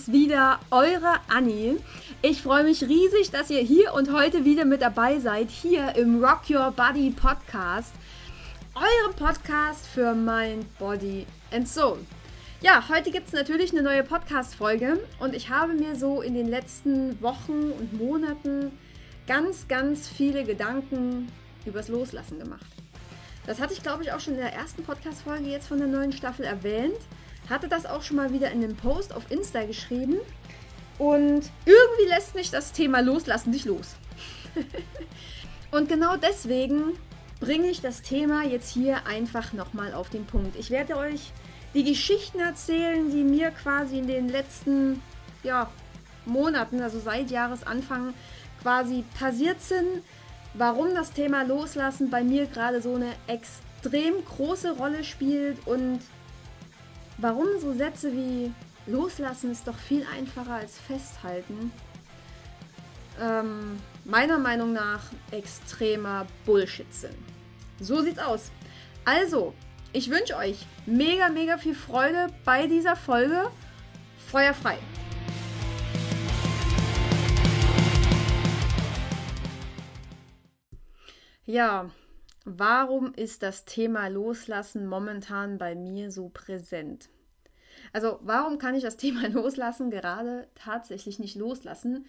es wieder, eure Annie. Ich freue mich riesig, dass ihr hier und heute wieder mit dabei seid, hier im Rock Your Body Podcast. Eurem Podcast für Mind, Body and Soul. Ja, heute gibt es natürlich eine neue Podcast-Folge und ich habe mir so in den letzten Wochen und Monaten ganz, ganz viele Gedanken übers Loslassen gemacht. Das hatte ich, glaube ich, auch schon in der ersten Podcast-Folge jetzt von der neuen Staffel erwähnt hatte das auch schon mal wieder in einem Post auf Insta geschrieben. Und irgendwie lässt mich das Thema Loslassen nicht los. und genau deswegen bringe ich das Thema jetzt hier einfach nochmal auf den Punkt. Ich werde euch die Geschichten erzählen, die mir quasi in den letzten ja, Monaten, also seit Jahresanfang quasi passiert sind, warum das Thema Loslassen bei mir gerade so eine extrem große Rolle spielt und Warum so Sätze wie Loslassen ist doch viel einfacher als Festhalten? Ähm, meiner Meinung nach extremer Bullshit sind. So sieht's aus. Also, ich wünsche euch mega, mega viel Freude bei dieser Folge. Feuer frei! Ja, Warum ist das Thema Loslassen momentan bei mir so präsent? Also warum kann ich das Thema Loslassen gerade tatsächlich nicht loslassen?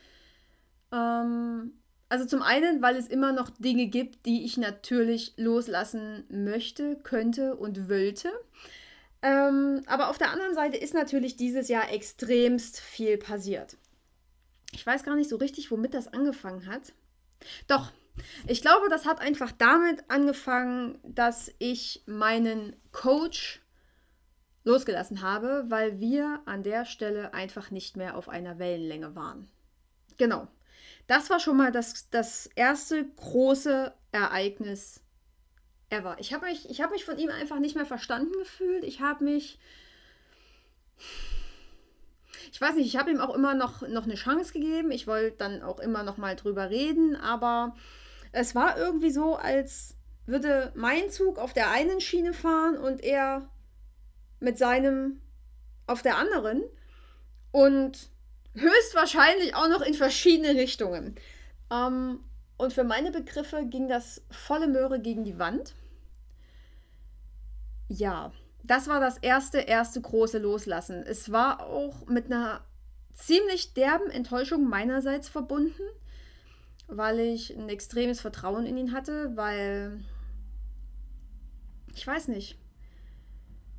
Ähm, also zum einen, weil es immer noch Dinge gibt, die ich natürlich loslassen möchte, könnte und wollte. Ähm, aber auf der anderen Seite ist natürlich dieses Jahr extremst viel passiert. Ich weiß gar nicht so richtig, womit das angefangen hat. Doch, ich glaube, das hat einfach damit angefangen, dass ich meinen Coach losgelassen habe, weil wir an der Stelle einfach nicht mehr auf einer Wellenlänge waren. Genau. Das war schon mal das, das erste große Ereignis ever. Ich habe mich, hab mich von ihm einfach nicht mehr verstanden gefühlt. Ich habe mich. Ich weiß nicht, ich habe ihm auch immer noch, noch eine Chance gegeben. Ich wollte dann auch immer noch mal drüber reden, aber es war irgendwie so, als würde mein Zug auf der einen Schiene fahren und er mit seinem auf der anderen. Und höchstwahrscheinlich auch noch in verschiedene Richtungen. Ähm, und für meine Begriffe ging das volle Möhre gegen die Wand. Ja, das war das erste, erste große Loslassen. Es war auch mit einer ziemlich derben Enttäuschung meinerseits verbunden weil ich ein extremes Vertrauen in ihn hatte, weil ich weiß nicht,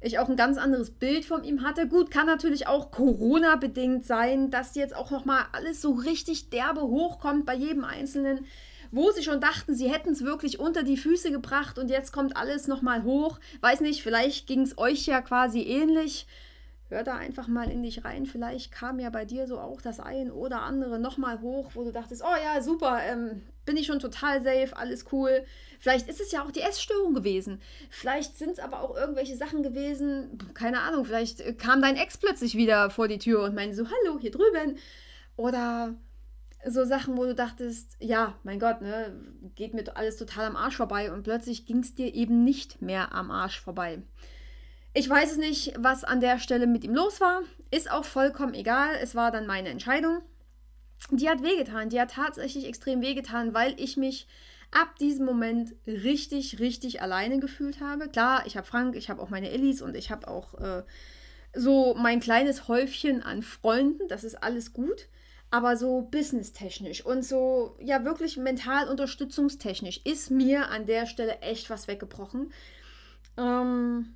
ich auch ein ganz anderes Bild von ihm hatte. Gut, kann natürlich auch Corona bedingt sein, dass jetzt auch noch mal alles so richtig derbe hochkommt bei jedem einzelnen, wo sie schon dachten, sie hätten es wirklich unter die Füße gebracht und jetzt kommt alles noch mal hoch. Weiß nicht, vielleicht ging es euch ja quasi ähnlich hör da einfach mal in dich rein. Vielleicht kam ja bei dir so auch das ein oder andere nochmal hoch, wo du dachtest, oh ja, super, ähm, bin ich schon total safe, alles cool. Vielleicht ist es ja auch die Essstörung gewesen. Vielleicht sind es aber auch irgendwelche Sachen gewesen, keine Ahnung, vielleicht äh, kam dein Ex plötzlich wieder vor die Tür und meinte so, hallo, hier drüben. Oder so Sachen, wo du dachtest, ja, mein Gott, ne, geht mir alles total am Arsch vorbei und plötzlich ging es dir eben nicht mehr am Arsch vorbei. Ich weiß es nicht, was an der Stelle mit ihm los war. Ist auch vollkommen egal. Es war dann meine Entscheidung. Die hat wehgetan. Die hat tatsächlich extrem wehgetan, weil ich mich ab diesem Moment richtig, richtig alleine gefühlt habe. Klar, ich habe Frank, ich habe auch meine Ellis und ich habe auch äh, so mein kleines Häufchen an Freunden. Das ist alles gut. Aber so businesstechnisch und so, ja, wirklich mental unterstützungstechnisch ist mir an der Stelle echt was weggebrochen. Ähm,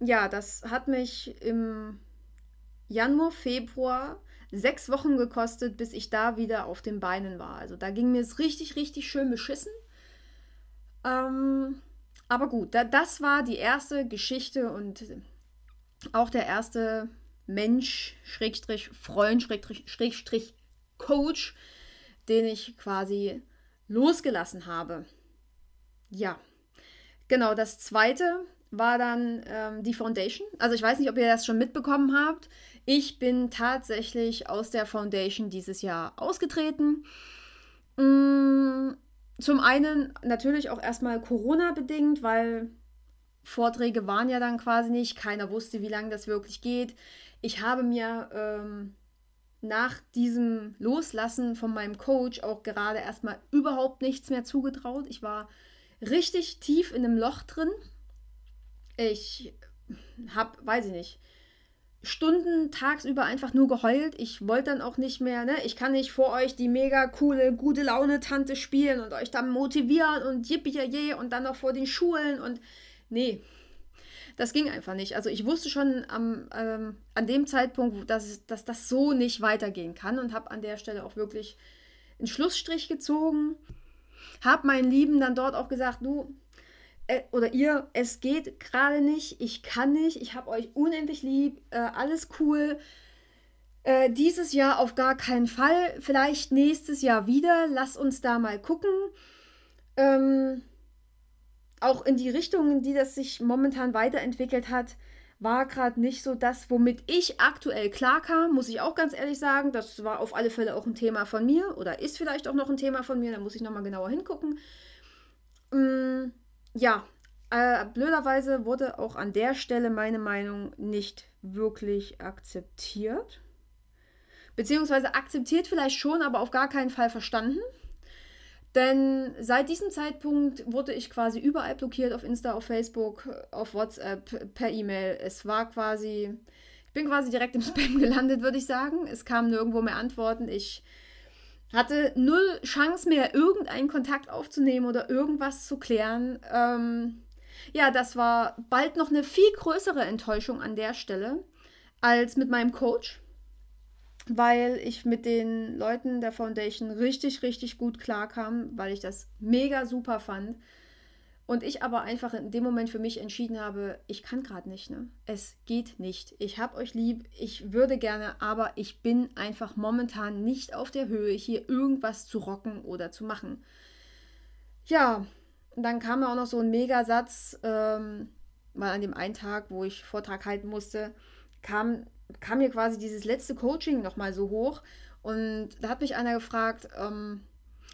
ja, das hat mich im Januar, Februar sechs Wochen gekostet, bis ich da wieder auf den Beinen war. Also da ging mir es richtig, richtig schön beschissen. Ähm, aber gut, da, das war die erste Geschichte und auch der erste Mensch, Schrägstrich, Freund, Schrägstrich, Schrägstrich, Coach, den ich quasi losgelassen habe. Ja, genau, das zweite war dann ähm, die Foundation. Also ich weiß nicht, ob ihr das schon mitbekommen habt. Ich bin tatsächlich aus der Foundation dieses Jahr ausgetreten. Mm, zum einen natürlich auch erstmal Corona-bedingt, weil Vorträge waren ja dann quasi nicht. Keiner wusste, wie lange das wirklich geht. ich habe mir ähm, nach diesem Loslassen von meinem Coach auch gerade erstmal überhaupt nichts mehr zugetraut. Ich war richtig tief in einem Loch drin. Ich habe, weiß ich nicht, Stunden tagsüber einfach nur geheult. Ich wollte dann auch nicht mehr, ne? Ich kann nicht vor euch die mega coole, gute Laune-Tante spielen und euch dann motivieren und yippie und dann noch vor den Schulen und nee, das ging einfach nicht. Also ich wusste schon am, ähm, an dem Zeitpunkt, dass, dass das so nicht weitergehen kann und habe an der Stelle auch wirklich einen Schlussstrich gezogen. Habe meinen Lieben dann dort auch gesagt, du äh, oder ihr, es geht gerade nicht, ich kann nicht, ich habe euch unendlich lieb, äh, alles cool. Äh, dieses Jahr auf gar keinen Fall, vielleicht nächstes Jahr wieder, lass uns da mal gucken. Ähm, auch in die Richtung, in die das sich momentan weiterentwickelt hat, war gerade nicht so das, womit ich aktuell klarkam, muss ich auch ganz ehrlich sagen. Das war auf alle Fälle auch ein Thema von mir oder ist vielleicht auch noch ein Thema von mir, da muss ich nochmal genauer hingucken. Ähm, ja, äh, blöderweise wurde auch an der Stelle meine Meinung nicht wirklich akzeptiert. Beziehungsweise akzeptiert vielleicht schon, aber auf gar keinen Fall verstanden. Denn seit diesem Zeitpunkt wurde ich quasi überall blockiert, auf Insta, auf Facebook, auf WhatsApp, per E-Mail. Es war quasi, ich bin quasi direkt im Spam gelandet, würde ich sagen. Es kamen nirgendwo mehr Antworten. Ich hatte null Chance mehr, irgendeinen Kontakt aufzunehmen oder irgendwas zu klären. Ähm, ja, das war bald noch eine viel größere Enttäuschung an der Stelle als mit meinem Coach weil ich mit den Leuten der Foundation richtig, richtig gut klarkam, weil ich das mega super fand. Und ich aber einfach in dem Moment für mich entschieden habe, ich kann gerade nicht, ne? Es geht nicht. Ich habe euch lieb, ich würde gerne, aber ich bin einfach momentan nicht auf der Höhe, hier irgendwas zu rocken oder zu machen. Ja, dann kam auch noch so ein Megasatz, ähm, weil an dem einen Tag, wo ich Vortrag halten musste, kam kam mir quasi dieses letzte Coaching nochmal so hoch. Und da hat mich einer gefragt, ähm,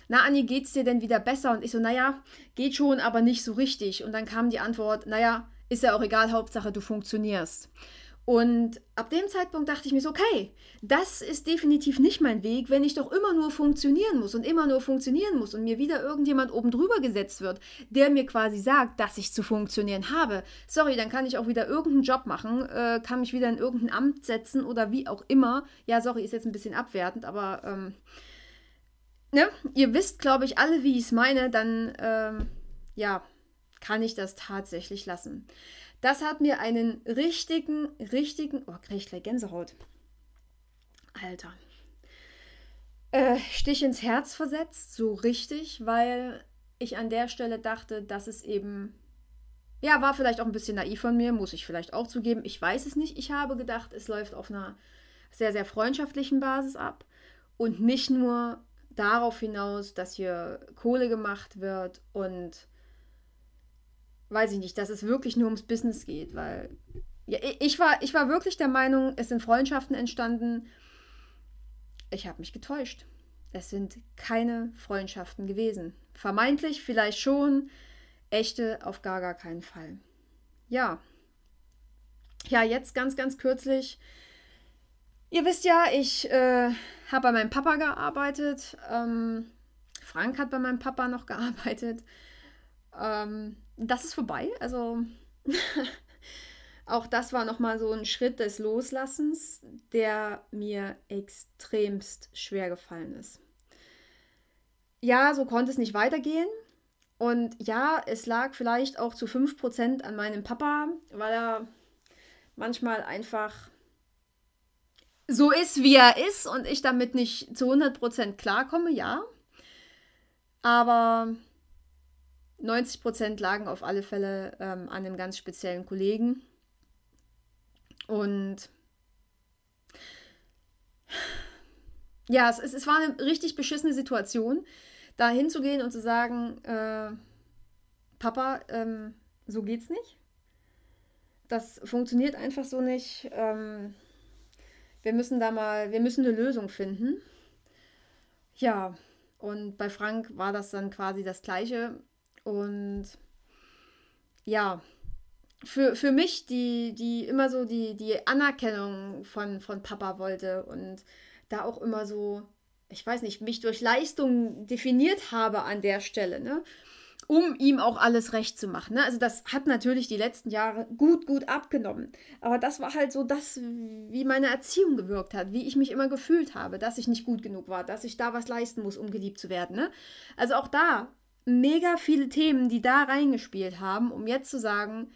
na Anni, geht's dir denn wieder besser? Und ich so, naja, geht schon, aber nicht so richtig. Und dann kam die Antwort, naja, ist ja auch egal, Hauptsache du funktionierst. Und ab dem Zeitpunkt dachte ich mir so, okay, das ist definitiv nicht mein Weg, wenn ich doch immer nur funktionieren muss und immer nur funktionieren muss und mir wieder irgendjemand oben drüber gesetzt wird, der mir quasi sagt, dass ich zu funktionieren habe. Sorry, dann kann ich auch wieder irgendeinen Job machen, äh, kann mich wieder in irgendein Amt setzen oder wie auch immer. Ja, sorry, ist jetzt ein bisschen abwertend, aber ähm, ne, ihr wisst, glaube ich, alle, wie ich es meine, dann ähm, ja, kann ich das tatsächlich lassen. Das hat mir einen richtigen, richtigen, oh, krieg ich gleich Gänsehaut. Alter. Äh, Stich ins Herz versetzt, so richtig, weil ich an der Stelle dachte, dass es eben, ja, war vielleicht auch ein bisschen naiv von mir, muss ich vielleicht auch zugeben. Ich weiß es nicht. Ich habe gedacht, es läuft auf einer sehr, sehr freundschaftlichen Basis ab und nicht nur darauf hinaus, dass hier Kohle gemacht wird und weiß ich nicht, dass es wirklich nur ums Business geht, weil ja, ich, war, ich war wirklich der Meinung, es sind Freundschaften entstanden. Ich habe mich getäuscht. Es sind keine Freundschaften gewesen. Vermeintlich vielleicht schon, echte auf gar, gar keinen Fall. Ja. Ja, jetzt ganz, ganz kürzlich. Ihr wisst ja, ich äh, habe bei meinem Papa gearbeitet. Ähm, Frank hat bei meinem Papa noch gearbeitet. Ähm, das ist vorbei. Also auch das war nochmal so ein Schritt des Loslassens, der mir extremst schwer gefallen ist. Ja, so konnte es nicht weitergehen. Und ja, es lag vielleicht auch zu 5% an meinem Papa, weil er manchmal einfach so ist, wie er ist und ich damit nicht zu 100% klarkomme, ja. Aber 90 Prozent lagen auf alle Fälle ähm, an einem ganz speziellen Kollegen. Und ja, es, es war eine richtig beschissene Situation, da hinzugehen und zu sagen, äh, Papa, ähm, so geht's nicht. Das funktioniert einfach so nicht. Ähm, wir müssen da mal, wir müssen eine Lösung finden. Ja, und bei Frank war das dann quasi das Gleiche. Und ja, für, für mich, die, die immer so die, die Anerkennung von, von Papa wollte und da auch immer so, ich weiß nicht, mich durch Leistung definiert habe an der Stelle, ne? Um ihm auch alles recht zu machen. Ne? Also das hat natürlich die letzten Jahre gut, gut abgenommen. Aber das war halt so das, wie meine Erziehung gewirkt hat, wie ich mich immer gefühlt habe, dass ich nicht gut genug war, dass ich da was leisten muss, um geliebt zu werden. Ne? Also auch da mega viele Themen, die da reingespielt haben, um jetzt zu sagen,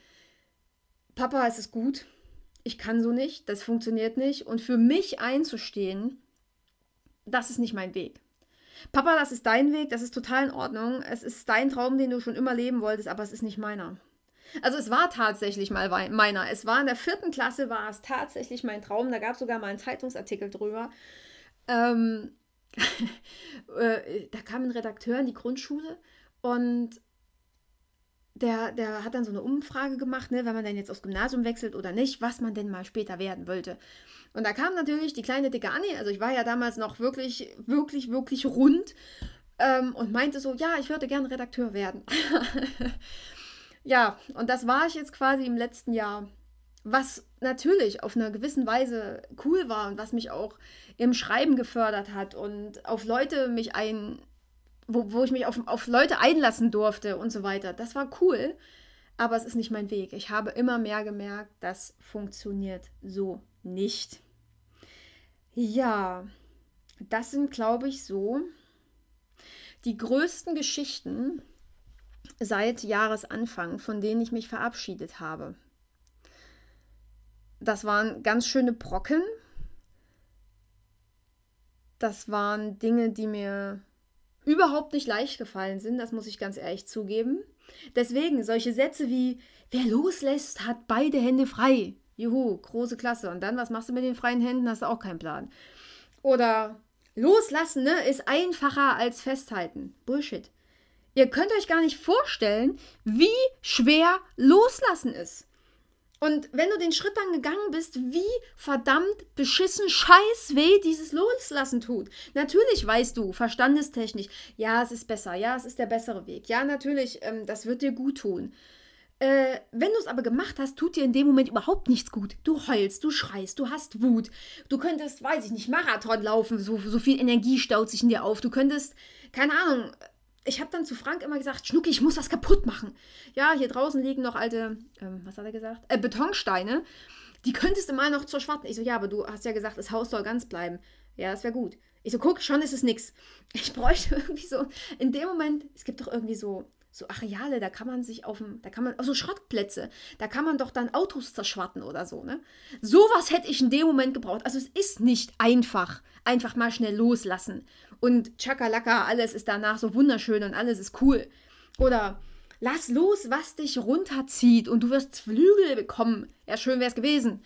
Papa, es ist gut, ich kann so nicht, das funktioniert nicht. Und für mich einzustehen, das ist nicht mein Weg. Papa, das ist dein Weg, das ist total in Ordnung. Es ist dein Traum, den du schon immer leben wolltest, aber es ist nicht meiner. Also es war tatsächlich mal meiner. Es war in der vierten Klasse, war es tatsächlich mein Traum. Da gab es sogar mal einen Zeitungsartikel drüber. Ähm, äh, da kam ein Redakteur in die Grundschule und der, der hat dann so eine Umfrage gemacht, ne, wenn man denn jetzt aufs Gymnasium wechselt oder nicht, was man denn mal später werden wollte. Und da kam natürlich die kleine dicke Annie, also ich war ja damals noch wirklich, wirklich, wirklich rund ähm, und meinte so, ja, ich würde gerne Redakteur werden. ja, und das war ich jetzt quasi im letzten Jahr. Was natürlich auf einer gewissen Weise cool war und was mich auch im Schreiben gefördert hat und auf Leute mich ein, wo, wo ich mich auf, auf Leute einlassen durfte und so weiter. Das war cool, aber es ist nicht mein Weg. Ich habe immer mehr gemerkt, das funktioniert so nicht. Ja, das sind, glaube ich, so die größten Geschichten seit Jahresanfang, von denen ich mich verabschiedet habe. Das waren ganz schöne Brocken. Das waren Dinge, die mir überhaupt nicht leicht gefallen sind, das muss ich ganz ehrlich zugeben. Deswegen solche Sätze wie, wer loslässt, hat beide Hände frei. Juhu, große Klasse. Und dann, was machst du mit den freien Händen? Hast du auch keinen Plan. Oder loslassen ne, ist einfacher als festhalten. Bullshit. Ihr könnt euch gar nicht vorstellen, wie schwer loslassen ist. Und wenn du den Schritt dann gegangen bist, wie verdammt beschissen scheiß weh dieses Loslassen tut. Natürlich weißt du, verstandestechnisch, ja, es ist besser, ja, es ist der bessere Weg. Ja, natürlich, ähm, das wird dir gut tun. Äh, wenn du es aber gemacht hast, tut dir in dem Moment überhaupt nichts gut. Du heulst, du schreist, du hast Wut. Du könntest, weiß ich nicht, Marathon laufen, so, so viel Energie staut sich in dir auf. Du könntest, keine Ahnung, ich habe dann zu Frank immer gesagt, Schnucki, ich muss was kaputt machen. Ja, hier draußen liegen noch alte, ähm, was hat er gesagt? Äh, Betonsteine. Die könntest du mal noch zur Schwarten. Ich so, ja, aber du hast ja gesagt, das Haus soll ganz bleiben. Ja, das wäre gut. Ich so, guck, schon ist es nix. Ich bräuchte irgendwie so, in dem Moment, es gibt doch irgendwie so, so Areale, da kann man sich auf dem, da kann man, also Schrottplätze, da kann man doch dann Autos zerschwatten oder so, ne? Sowas hätte ich in dem Moment gebraucht. Also es ist nicht einfach, einfach mal schnell loslassen und Chakalaka, alles ist danach so wunderschön und alles ist cool. Oder lass los, was dich runterzieht und du wirst Flügel bekommen. Ja, schön wäre es gewesen.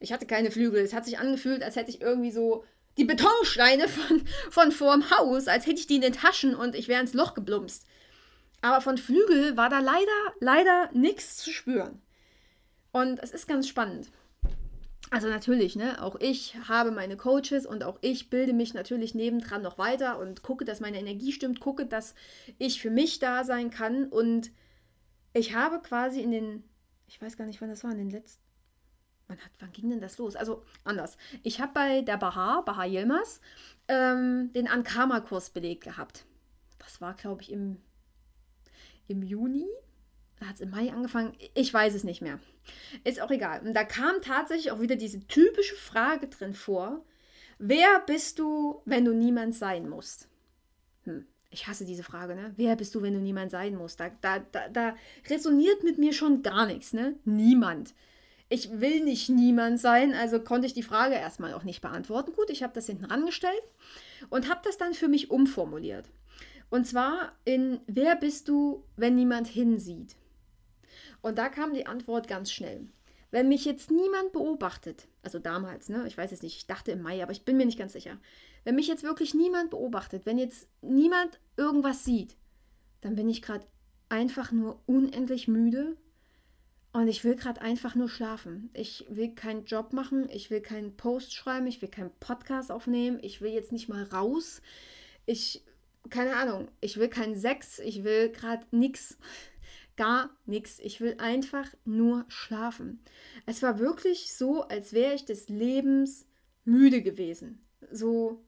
Ich hatte keine Flügel. Es hat sich angefühlt, als hätte ich irgendwie so die Betonsteine von, von vorm Haus, als hätte ich die in den Taschen und ich wäre ins Loch geblumpst. Aber von Flügel war da leider, leider nichts zu spüren. Und es ist ganz spannend. Also natürlich, ne, auch ich habe meine Coaches und auch ich bilde mich natürlich nebendran noch weiter und gucke, dass meine Energie stimmt, gucke, dass ich für mich da sein kann. Und ich habe quasi in den, ich weiß gar nicht, wann das war, in den letzten, wann, hat, wann ging denn das los? Also anders. Ich habe bei der Baha, Baha Yilmaz, ähm, den Ankama-Kurs belegt gehabt. Das war, glaube ich, im, im Juni hat es im Mai angefangen? Ich weiß es nicht mehr. Ist auch egal. Und da kam tatsächlich auch wieder diese typische Frage drin vor. Wer bist du, wenn du niemand sein musst? Hm, ich hasse diese Frage, ne? Wer bist du, wenn du niemand sein musst? Da, da, da, da resoniert mit mir schon gar nichts, ne? Niemand. Ich will nicht niemand sein, also konnte ich die Frage erstmal auch nicht beantworten. Gut, ich habe das hinten rangestellt und habe das dann für mich umformuliert. Und zwar in Wer bist du, wenn niemand hinsieht? Und da kam die Antwort ganz schnell. Wenn mich jetzt niemand beobachtet, also damals, ne, ich weiß es nicht, ich dachte im Mai, aber ich bin mir nicht ganz sicher. Wenn mich jetzt wirklich niemand beobachtet, wenn jetzt niemand irgendwas sieht, dann bin ich gerade einfach nur unendlich müde und ich will gerade einfach nur schlafen. Ich will keinen Job machen, ich will keinen Post schreiben, ich will keinen Podcast aufnehmen, ich will jetzt nicht mal raus. Ich, keine Ahnung, ich will keinen Sex, ich will gerade nichts gar nichts. Ich will einfach nur schlafen. Es war wirklich so, als wäre ich des Lebens müde gewesen. So,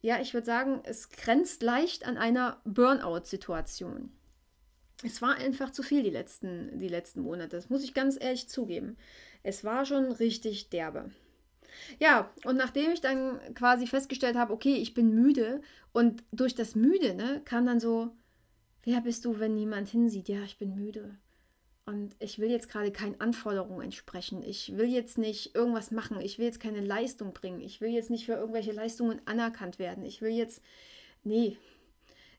ja, ich würde sagen, es grenzt leicht an einer Burnout-Situation. Es war einfach zu viel die letzten, die letzten Monate. Das muss ich ganz ehrlich zugeben. Es war schon richtig derbe. Ja, und nachdem ich dann quasi festgestellt habe, okay, ich bin müde und durch das Müde, ne, kam dann so, wer bist du, wenn niemand hinsieht? Ja, ich bin müde. Und ich will jetzt gerade keinen Anforderungen entsprechen. Ich will jetzt nicht irgendwas machen. Ich will jetzt keine Leistung bringen. Ich will jetzt nicht für irgendwelche Leistungen anerkannt werden. Ich will jetzt, nee,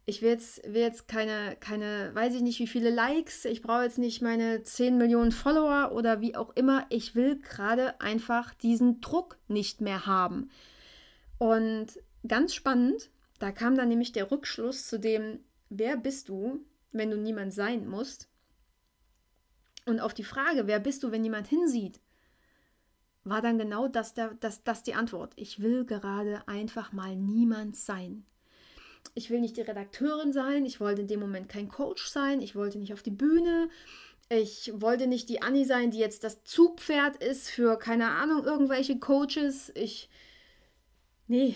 ich will jetzt, will jetzt keine, keine, weiß ich nicht, wie viele Likes, ich brauche jetzt nicht meine 10 Millionen Follower oder wie auch immer. Ich will gerade einfach diesen Druck nicht mehr haben. Und ganz spannend, da kam dann nämlich der Rückschluss zu dem, wer bist du, wenn du niemand sein musst? Und auf die Frage, wer bist du, wenn niemand hinsieht, war dann genau das, der, das, das die Antwort. Ich will gerade einfach mal niemand sein ich will nicht die Redakteurin sein, ich wollte in dem Moment kein Coach sein, ich wollte nicht auf die Bühne, ich wollte nicht die Annie sein, die jetzt das Zugpferd ist für, keine Ahnung, irgendwelche Coaches. Ich, nee,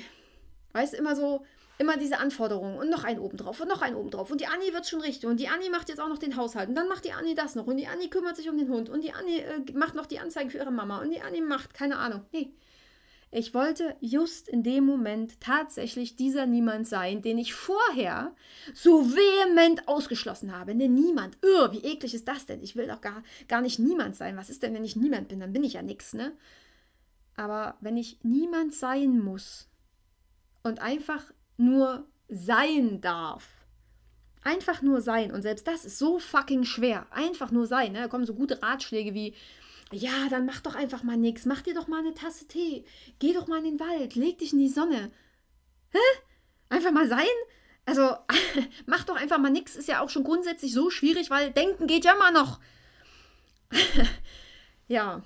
weißt immer so, immer diese Anforderungen und noch ein oben drauf und noch ein oben drauf. Und die Annie wird schon richtig. Und die Annie macht jetzt auch noch den Haushalt. Und dann macht die Annie das noch. Und die Annie kümmert sich um den Hund. Und die Annie äh, macht noch die Anzeigen für ihre Mama. Und die Annie macht, keine Ahnung. Nee, ich wollte just in dem Moment tatsächlich dieser Niemand sein, den ich vorher so vehement ausgeschlossen habe. Ne, niemand. Irr, wie eklig ist das denn? Ich will doch gar, gar nicht niemand sein. Was ist denn, wenn ich niemand bin? Dann bin ich ja nichts, ne? Aber wenn ich niemand sein muss und einfach nur sein darf, einfach nur sein, und selbst das ist so fucking schwer, einfach nur sein, ne? da kommen so gute Ratschläge wie, ja, dann mach doch einfach mal nichts. Mach dir doch mal eine Tasse Tee. Geh doch mal in den Wald. Leg dich in die Sonne. Hä? Einfach mal sein? Also, mach doch einfach mal nichts. Ist ja auch schon grundsätzlich so schwierig, weil denken geht ja immer noch. ja.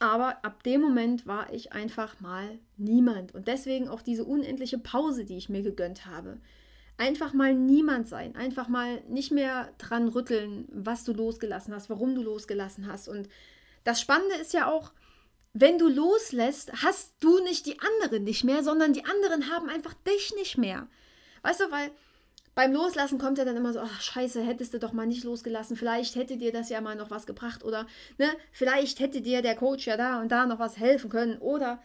Aber ab dem Moment war ich einfach mal niemand. Und deswegen auch diese unendliche Pause, die ich mir gegönnt habe. Einfach mal niemand sein. Einfach mal nicht mehr dran rütteln, was du losgelassen hast, warum du losgelassen hast. Und das Spannende ist ja auch, wenn du loslässt, hast du nicht die anderen nicht mehr, sondern die anderen haben einfach dich nicht mehr. Weißt du, weil beim Loslassen kommt ja dann immer so, ach scheiße, hättest du doch mal nicht losgelassen, vielleicht hätte dir das ja mal noch was gebracht oder ne, vielleicht hätte dir der Coach ja da und da noch was helfen können oder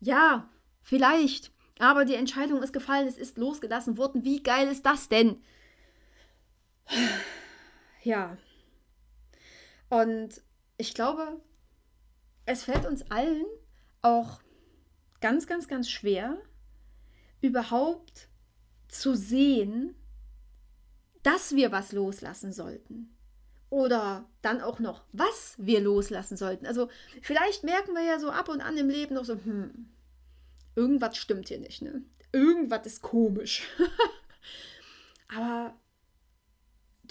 ja, vielleicht, aber die Entscheidung ist gefallen, es ist losgelassen worden. Wie geil ist das denn? Ja. Und ich glaube, es fällt uns allen auch ganz, ganz, ganz schwer, überhaupt zu sehen, dass wir was loslassen sollten. Oder dann auch noch, was wir loslassen sollten. Also vielleicht merken wir ja so ab und an im Leben noch so, hm, irgendwas stimmt hier nicht, ne? Irgendwas ist komisch. Aber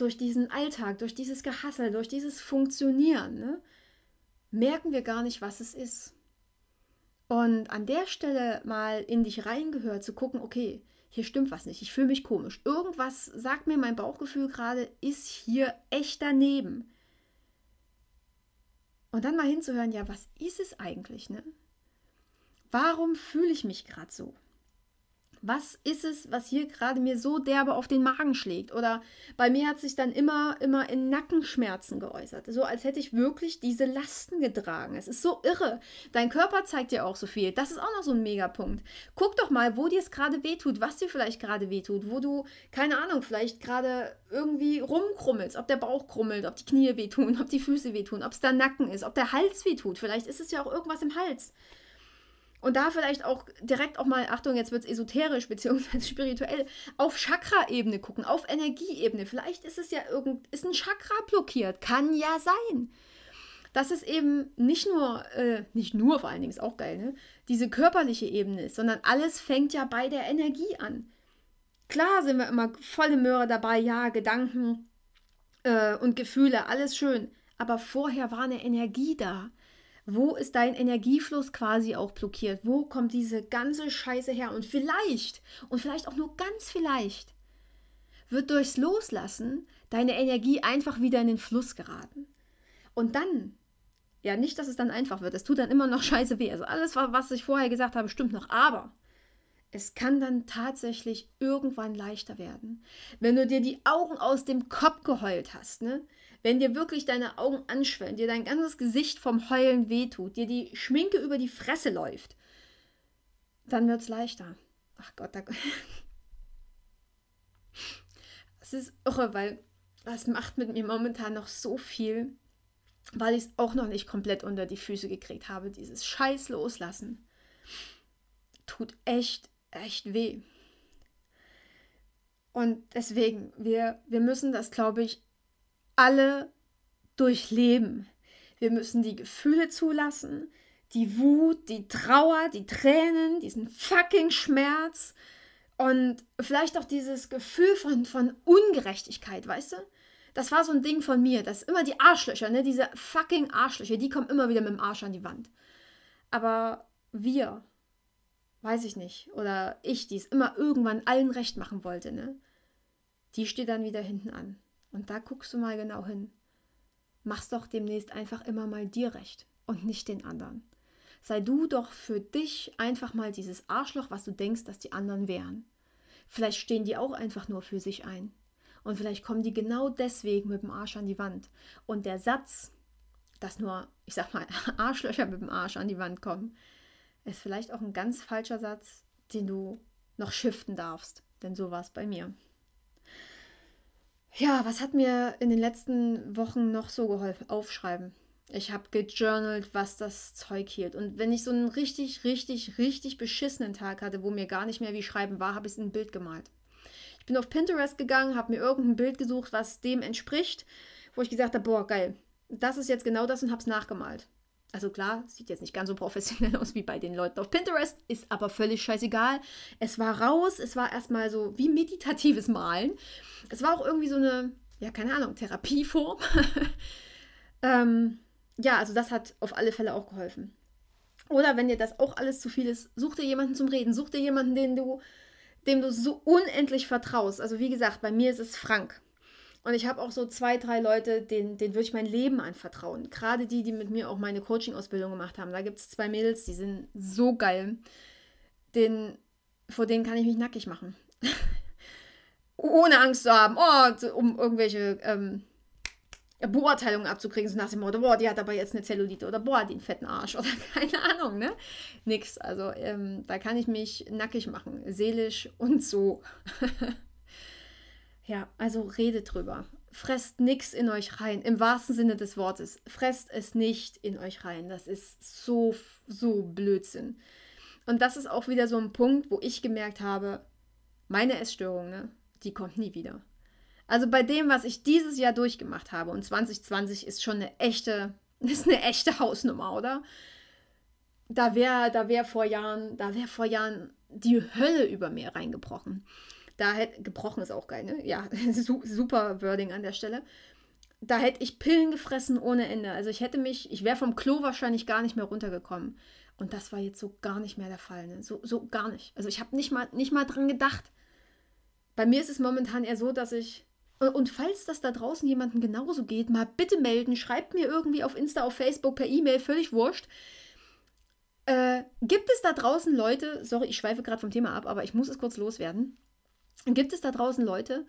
durch diesen Alltag, durch dieses Gehassel, durch dieses Funktionieren, ne, merken wir gar nicht, was es ist. Und an der Stelle mal in dich reingehört, zu gucken, okay, hier stimmt was nicht, ich fühle mich komisch. Irgendwas sagt mir mein Bauchgefühl gerade, ist hier echt daneben. Und dann mal hinzuhören, ja, was ist es eigentlich, ne? Warum fühle ich mich gerade so? Was ist es, was hier gerade mir so derbe auf den Magen schlägt? Oder bei mir hat sich dann immer, immer in Nackenschmerzen geäußert. So als hätte ich wirklich diese Lasten getragen. Es ist so irre. Dein Körper zeigt dir auch so viel. Das ist auch noch so ein Megapunkt. Guck doch mal, wo dir es gerade wehtut, was dir vielleicht gerade wehtut, wo du, keine Ahnung, vielleicht gerade irgendwie rumkrummelst, ob der Bauch krummelt, ob die Knie wehtun, ob die Füße wehtun, ob es der Nacken ist, ob der Hals wehtut. Vielleicht ist es ja auch irgendwas im Hals. Und da vielleicht auch direkt auch mal, Achtung, jetzt wird es esoterisch bzw. spirituell, auf Chakra-Ebene gucken, auf Energieebene. Vielleicht ist es ja irgend, ist ein Chakra blockiert. Kann ja sein. Dass es eben nicht nur, äh, nicht nur vor allen Dingen ist auch geil, ne? diese körperliche Ebene ist, sondern alles fängt ja bei der Energie an. Klar sind wir immer volle Möhre dabei, ja, Gedanken äh, und Gefühle, alles schön. Aber vorher war eine Energie da. Wo ist dein Energiefluss quasi auch blockiert? Wo kommt diese ganze Scheiße her? Und vielleicht, und vielleicht auch nur ganz vielleicht, wird durchs Loslassen deine Energie einfach wieder in den Fluss geraten. Und dann, ja, nicht, dass es dann einfach wird, es tut dann immer noch scheiße weh. Also alles, was ich vorher gesagt habe, stimmt noch. Aber es kann dann tatsächlich irgendwann leichter werden. Wenn du dir die Augen aus dem Kopf geheult hast, ne? Wenn dir wirklich deine Augen anschwellen, dir dein ganzes Gesicht vom Heulen wehtut, dir die Schminke über die Fresse läuft, dann wird es leichter. Ach Gott, da. Es ist irre, weil das macht mit mir momentan noch so viel, weil ich es auch noch nicht komplett unter die Füße gekriegt habe. Dieses Scheiß loslassen tut echt, echt weh. Und deswegen, wir, wir müssen das, glaube ich, alle durchleben. Wir müssen die Gefühle zulassen, die Wut, die Trauer, die Tränen, diesen fucking Schmerz und vielleicht auch dieses Gefühl von, von Ungerechtigkeit, weißt du? Das war so ein Ding von mir, dass immer die Arschlöcher, ne, diese fucking Arschlöcher, die kommen immer wieder mit dem Arsch an die Wand. Aber wir, weiß ich nicht, oder ich, die es immer irgendwann allen recht machen wollte, ne, die steht dann wieder hinten an. Und da guckst du mal genau hin. Mach's doch demnächst einfach immer mal dir recht und nicht den anderen. Sei du doch für dich einfach mal dieses Arschloch, was du denkst, dass die anderen wären. Vielleicht stehen die auch einfach nur für sich ein. Und vielleicht kommen die genau deswegen mit dem Arsch an die Wand. Und der Satz, dass nur, ich sag mal, Arschlöcher mit dem Arsch an die Wand kommen, ist vielleicht auch ein ganz falscher Satz, den du noch shiften darfst. Denn so war es bei mir. Ja, was hat mir in den letzten Wochen noch so geholfen? Aufschreiben. Ich habe gejournalt, was das Zeug hielt. Und wenn ich so einen richtig, richtig, richtig beschissenen Tag hatte, wo mir gar nicht mehr wie Schreiben war, habe ich es in ein Bild gemalt. Ich bin auf Pinterest gegangen, habe mir irgendein Bild gesucht, was dem entspricht, wo ich gesagt habe, boah, geil, das ist jetzt genau das und habe es nachgemalt. Also klar, sieht jetzt nicht ganz so professionell aus wie bei den Leuten auf Pinterest, ist aber völlig scheißegal. Es war raus, es war erstmal so wie meditatives Malen. Es war auch irgendwie so eine, ja, keine Ahnung, Therapieform. ähm, ja, also das hat auf alle Fälle auch geholfen. Oder wenn dir das auch alles zu viel ist, such dir jemanden zum Reden, such dir jemanden, den du, dem du so unendlich vertraust. Also wie gesagt, bei mir ist es Frank. Und ich habe auch so zwei, drei Leute, denen, denen würde ich mein Leben anvertrauen. Gerade die, die mit mir auch meine Coaching-Ausbildung gemacht haben. Da gibt es zwei Mädels, die sind so geil. Den, vor denen kann ich mich nackig machen. Ohne Angst zu haben, oh, um irgendwelche ähm, Beurteilungen abzukriegen, so nach dem Motto, boah, die hat aber jetzt eine Zellulite oder boah, einen fetten Arsch oder keine Ahnung, ne? Nix. Also ähm, da kann ich mich nackig machen, seelisch und so. ja, also redet drüber. Fresst nichts in euch rein, im wahrsten Sinne des Wortes. Fresst es nicht in euch rein. Das ist so, so Blödsinn. Und das ist auch wieder so ein Punkt, wo ich gemerkt habe, meine Essstörung, ne, die kommt nie wieder. Also bei dem, was ich dieses Jahr durchgemacht habe, und 2020 ist schon eine echte, ist eine echte Hausnummer, oder? Da wäre da wär vor Jahren, da wäre vor Jahren die Hölle über mir reingebrochen. Da hätte, gebrochen ist auch geil, ne? Ja, super Wording an der Stelle. Da hätte ich Pillen gefressen ohne Ende. Also ich hätte mich, ich wäre vom Klo wahrscheinlich gar nicht mehr runtergekommen. Und das war jetzt so gar nicht mehr der Fall, ne? So, so gar nicht. Also ich habe nicht mal, nicht mal dran gedacht. Bei mir ist es momentan eher so, dass ich und falls das da draußen jemandem genauso geht, mal bitte melden, schreibt mir irgendwie auf Insta, auf Facebook, per E-Mail, völlig wurscht. Äh, gibt es da draußen Leute, sorry, ich schweife gerade vom Thema ab, aber ich muss es kurz loswerden. Gibt es da draußen Leute,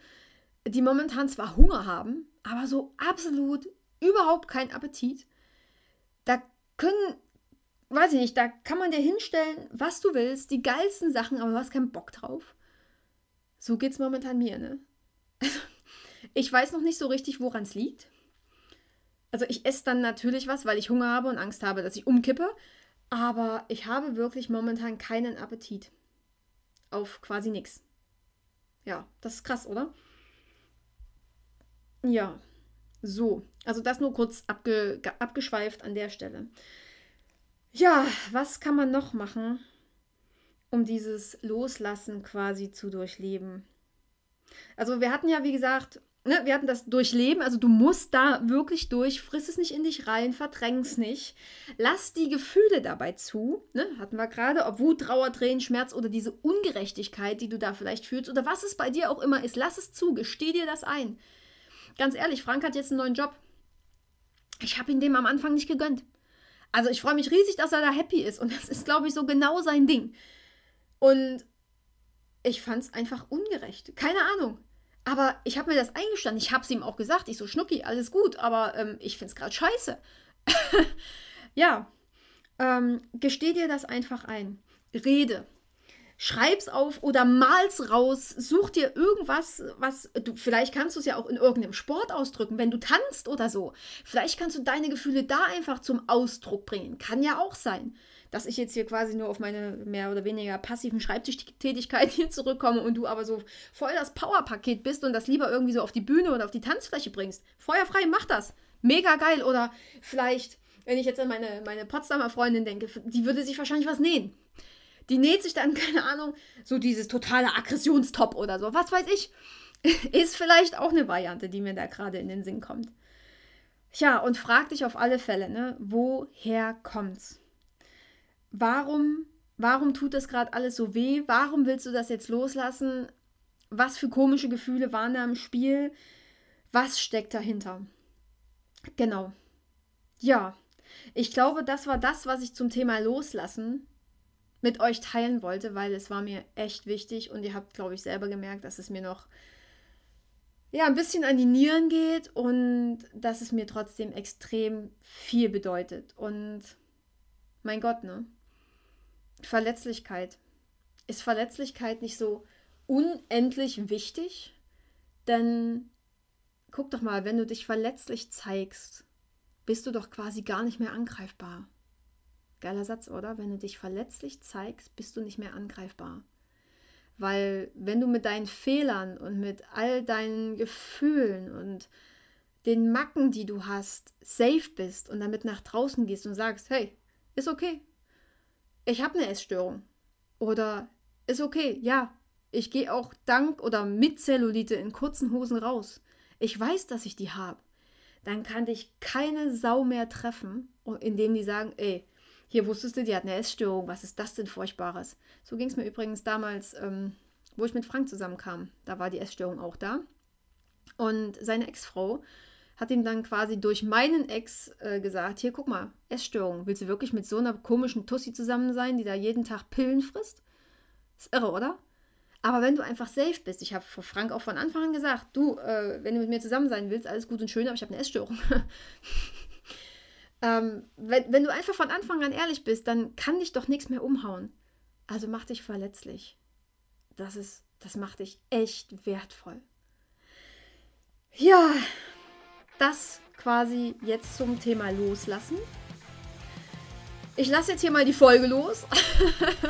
die momentan zwar Hunger haben, aber so absolut überhaupt keinen Appetit? Da können, weiß ich nicht, da kann man dir hinstellen, was du willst, die geilsten Sachen, aber du hast keinen Bock drauf. So geht es momentan mir, ne? Ich weiß noch nicht so richtig, woran es liegt. Also ich esse dann natürlich was, weil ich Hunger habe und Angst habe, dass ich umkippe. Aber ich habe wirklich momentan keinen Appetit. Auf quasi nichts. Ja, das ist krass, oder? Ja, so. Also das nur kurz abge abgeschweift an der Stelle. Ja, was kann man noch machen, um dieses Loslassen quasi zu durchleben? Also wir hatten ja, wie gesagt, ne, wir hatten das Durchleben, also du musst da wirklich durch, friss es nicht in dich rein, verdräng es nicht. Lass die Gefühle dabei zu, ne, hatten wir gerade, ob Wut, Trauer, Tränen, Schmerz oder diese Ungerechtigkeit, die du da vielleicht fühlst oder was es bei dir auch immer ist, lass es zu, gesteh dir das ein. Ganz ehrlich, Frank hat jetzt einen neuen Job. Ich habe ihn dem am Anfang nicht gegönnt. Also ich freue mich riesig, dass er da happy ist und das ist, glaube ich, so genau sein Ding. Und ich fand es einfach ungerecht. Keine Ahnung. Aber ich habe mir das eingestanden. Ich habe es ihm auch gesagt. Ich so, Schnucki, alles gut, aber ähm, ich finde es gerade scheiße. ja, ähm, gesteh dir das einfach ein. Rede. Schreib's auf oder mal's raus. Such dir irgendwas, was du, vielleicht kannst du es ja auch in irgendeinem Sport ausdrücken, wenn du tanzt oder so. Vielleicht kannst du deine Gefühle da einfach zum Ausdruck bringen. Kann ja auch sein dass ich jetzt hier quasi nur auf meine mehr oder weniger passiven Schreibtischtätigkeit hier zurückkomme und du aber so voll das Powerpaket bist und das lieber irgendwie so auf die Bühne oder auf die Tanzfläche bringst. Feuerfrei, mach das. Mega geil. Oder vielleicht, wenn ich jetzt an meine, meine Potsdamer Freundin denke, die würde sich wahrscheinlich was nähen. Die näht sich dann, keine Ahnung, so dieses totale Aggressionstop oder so. Was weiß ich. Ist vielleicht auch eine Variante, die mir da gerade in den Sinn kommt. Tja, und frag dich auf alle Fälle, ne, woher kommt's? Warum, warum tut das gerade alles so weh? Warum willst du das jetzt loslassen? Was für komische Gefühle waren da im Spiel? Was steckt dahinter? Genau. Ja, ich glaube, das war das, was ich zum Thema Loslassen mit euch teilen wollte, weil es war mir echt wichtig und ihr habt, glaube ich, selber gemerkt, dass es mir noch ja, ein bisschen an die Nieren geht und dass es mir trotzdem extrem viel bedeutet. Und mein Gott, ne? Verletzlichkeit. Ist Verletzlichkeit nicht so unendlich wichtig? Denn guck doch mal, wenn du dich verletzlich zeigst, bist du doch quasi gar nicht mehr angreifbar. Geiler Satz, oder? Wenn du dich verletzlich zeigst, bist du nicht mehr angreifbar. Weil wenn du mit deinen Fehlern und mit all deinen Gefühlen und den Macken, die du hast, safe bist und damit nach draußen gehst und sagst, hey, ist okay, ich habe eine Essstörung. Oder ist okay, ja, ich gehe auch dank oder mit Zellulite in kurzen Hosen raus. Ich weiß, dass ich die habe. Dann kann dich keine Sau mehr treffen, indem die sagen, ey, hier wusstest du, die hat eine Essstörung, was ist das denn Furchtbares? So ging es mir übrigens damals, ähm, wo ich mit Frank zusammenkam. Da war die Essstörung auch da. Und seine Ex-Frau hat ihm dann quasi durch meinen Ex äh, gesagt, hier guck mal, Essstörung, willst du wirklich mit so einer komischen Tussi zusammen sein, die da jeden Tag Pillen frisst? Ist irre, oder? Aber wenn du einfach safe bist, ich habe vor Frank auch von Anfang an gesagt, du, äh, wenn du mit mir zusammen sein willst, alles gut und schön, aber ich habe eine Essstörung. ähm, wenn, wenn du einfach von Anfang an ehrlich bist, dann kann dich doch nichts mehr umhauen. Also mach dich verletzlich. Das ist, das macht dich echt wertvoll. Ja, das quasi jetzt zum Thema Loslassen. Ich lasse jetzt hier mal die Folge los.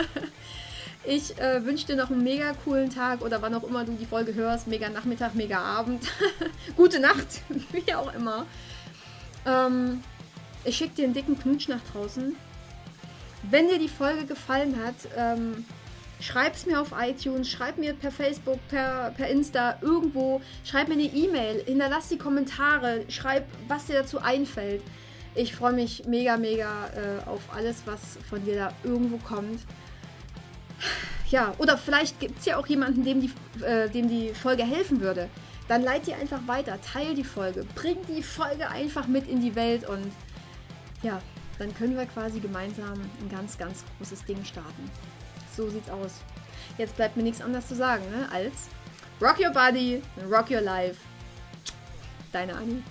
ich äh, wünsche dir noch einen mega coolen Tag oder wann auch immer du die Folge hörst. Mega Nachmittag, mega Abend. Gute Nacht, wie auch immer. Ähm, ich schicke dir einen dicken Knutsch nach draußen. Wenn dir die Folge gefallen hat, ähm, Schreib es mir auf iTunes, schreib mir per Facebook, per, per Insta, irgendwo. Schreib mir eine E-Mail, hinterlass die Kommentare, schreib, was dir dazu einfällt. Ich freue mich mega, mega äh, auf alles, was von dir da irgendwo kommt. Ja, oder vielleicht gibt es ja auch jemanden, dem die, äh, dem die Folge helfen würde. Dann leit die einfach weiter, teil die Folge, bring die Folge einfach mit in die Welt und ja, dann können wir quasi gemeinsam ein ganz, ganz großes Ding starten. So sieht's aus. Jetzt bleibt mir nichts anderes zu sagen, ne? als Rock Your Body, Rock Your Life. Deine Annie.